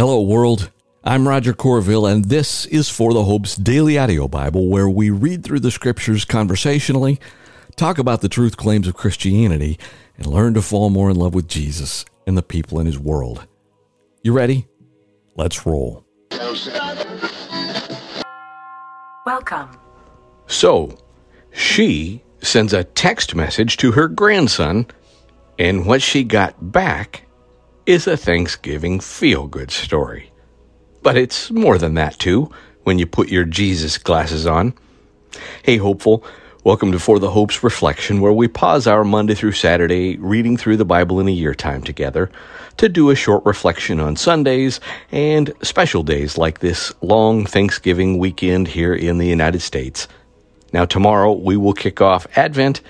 Hello, world. I'm Roger Corville, and this is For the Hope's Daily Audio Bible, where we read through the scriptures conversationally, talk about the truth claims of Christianity, and learn to fall more in love with Jesus and the people in his world. You ready? Let's roll. Welcome. So, she sends a text message to her grandson, and what she got back is a Thanksgiving feel good story. But it's more than that, too, when you put your Jesus glasses on. Hey, hopeful. Welcome to For the Hope's Reflection, where we pause our Monday through Saturday reading through the Bible in a year time together to do a short reflection on Sundays and special days like this long Thanksgiving weekend here in the United States. Now, tomorrow we will kick off Advent,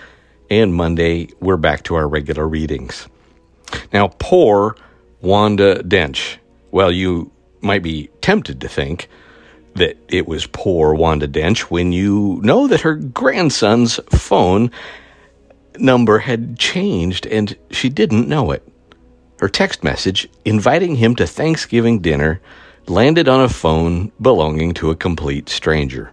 and Monday we're back to our regular readings. Now, poor Wanda Dench. Well, you might be tempted to think that it was poor Wanda Dench when you know that her grandson's phone number had changed and she didn't know it. Her text message inviting him to Thanksgiving dinner landed on a phone belonging to a complete stranger.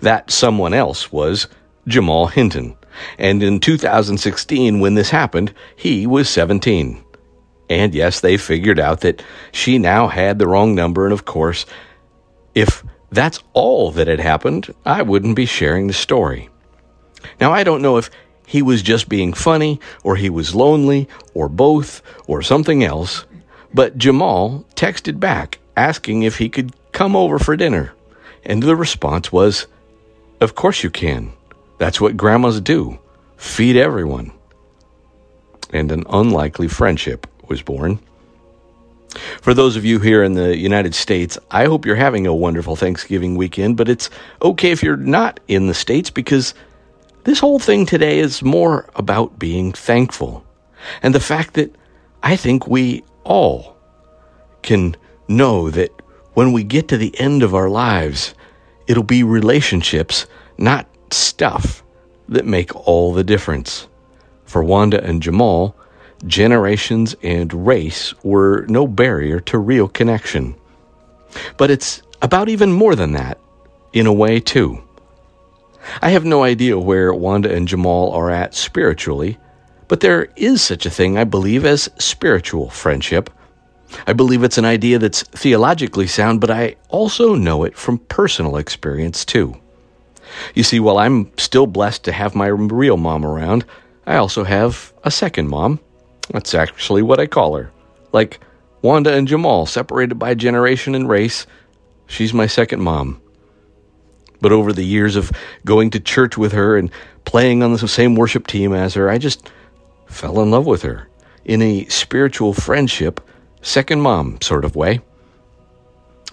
That someone else was Jamal Hinton. And in 2016, when this happened, he was 17. And yes, they figured out that she now had the wrong number. And of course, if that's all that had happened, I wouldn't be sharing the story. Now, I don't know if he was just being funny, or he was lonely, or both, or something else, but Jamal texted back asking if he could come over for dinner. And the response was, Of course you can. That's what grandmas do feed everyone. And an unlikely friendship was born. For those of you here in the United States, I hope you're having a wonderful Thanksgiving weekend, but it's okay if you're not in the States because this whole thing today is more about being thankful. And the fact that I think we all can know that when we get to the end of our lives, it'll be relationships, not stuff, that make all the difference. For Wanda and Jamal, generations and race were no barrier to real connection. But it's about even more than that, in a way, too. I have no idea where Wanda and Jamal are at spiritually, but there is such a thing, I believe, as spiritual friendship. I believe it's an idea that's theologically sound, but I also know it from personal experience, too. You see, while I'm still blessed to have my real mom around, I also have a second mom. That's actually what I call her. Like Wanda and Jamal, separated by generation and race, she's my second mom. But over the years of going to church with her and playing on the same worship team as her, I just fell in love with her in a spiritual friendship, second mom sort of way.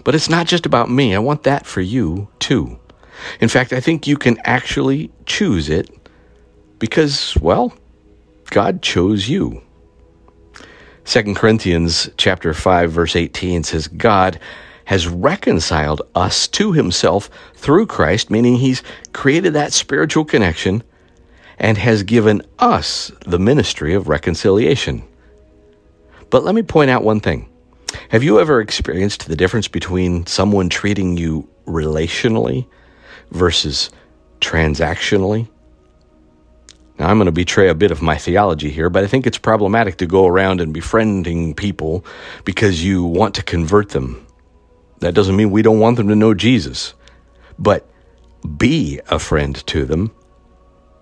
But it's not just about me. I want that for you, too. In fact, I think you can actually choose it because, well, God chose you. 2 Corinthians chapter 5 verse 18 says God has reconciled us to himself through Christ, meaning he's created that spiritual connection and has given us the ministry of reconciliation. But let me point out one thing. Have you ever experienced the difference between someone treating you relationally versus transactionally? Now, I'm going to betray a bit of my theology here, but I think it's problematic to go around and befriending people because you want to convert them. That doesn't mean we don't want them to know Jesus, but be a friend to them,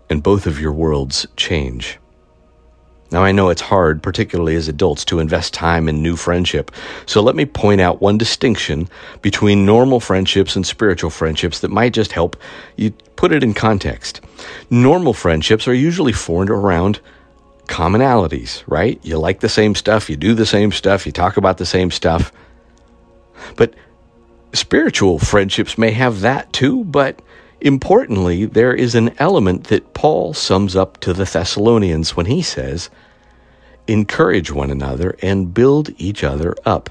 and both of your worlds change. Now, I know it's hard, particularly as adults, to invest time in new friendship. So let me point out one distinction between normal friendships and spiritual friendships that might just help you put it in context. Normal friendships are usually formed around commonalities, right? You like the same stuff, you do the same stuff, you talk about the same stuff. But spiritual friendships may have that too, but importantly, there is an element that Paul sums up to the Thessalonians when he says, encourage one another and build each other up.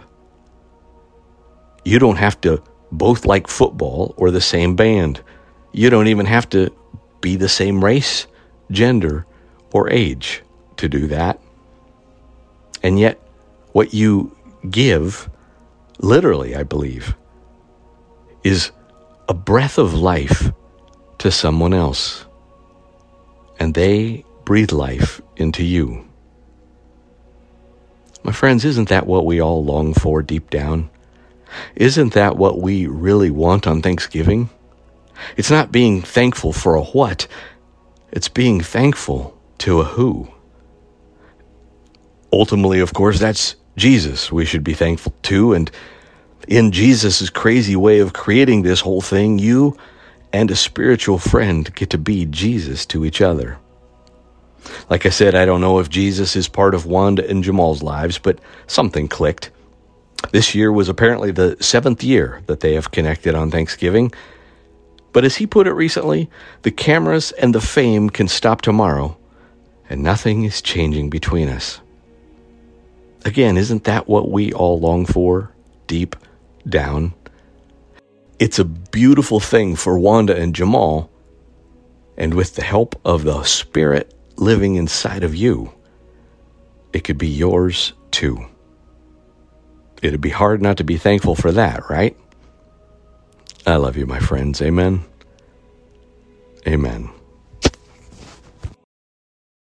You don't have to both like football or the same band. You don't even have to be the same race, gender, or age to do that. And yet, what you give literally, I believe, is a breath of life to someone else. And they breathe life into you. My friends, isn't that what we all long for deep down? Isn't that what we really want on Thanksgiving? It's not being thankful for a what, it's being thankful to a who. Ultimately, of course, that's Jesus we should be thankful to. And in Jesus' crazy way of creating this whole thing, you and a spiritual friend get to be Jesus to each other. Like I said, I don't know if Jesus is part of Wanda and Jamal's lives, but something clicked. This year was apparently the seventh year that they have connected on Thanksgiving. But as he put it recently, the cameras and the fame can stop tomorrow, and nothing is changing between us. Again, isn't that what we all long for deep down? It's a beautiful thing for Wanda and Jamal, and with the help of the Spirit living inside of you, it could be yours too. It'd be hard not to be thankful for that, right? I love you, my friends. Amen. Amen.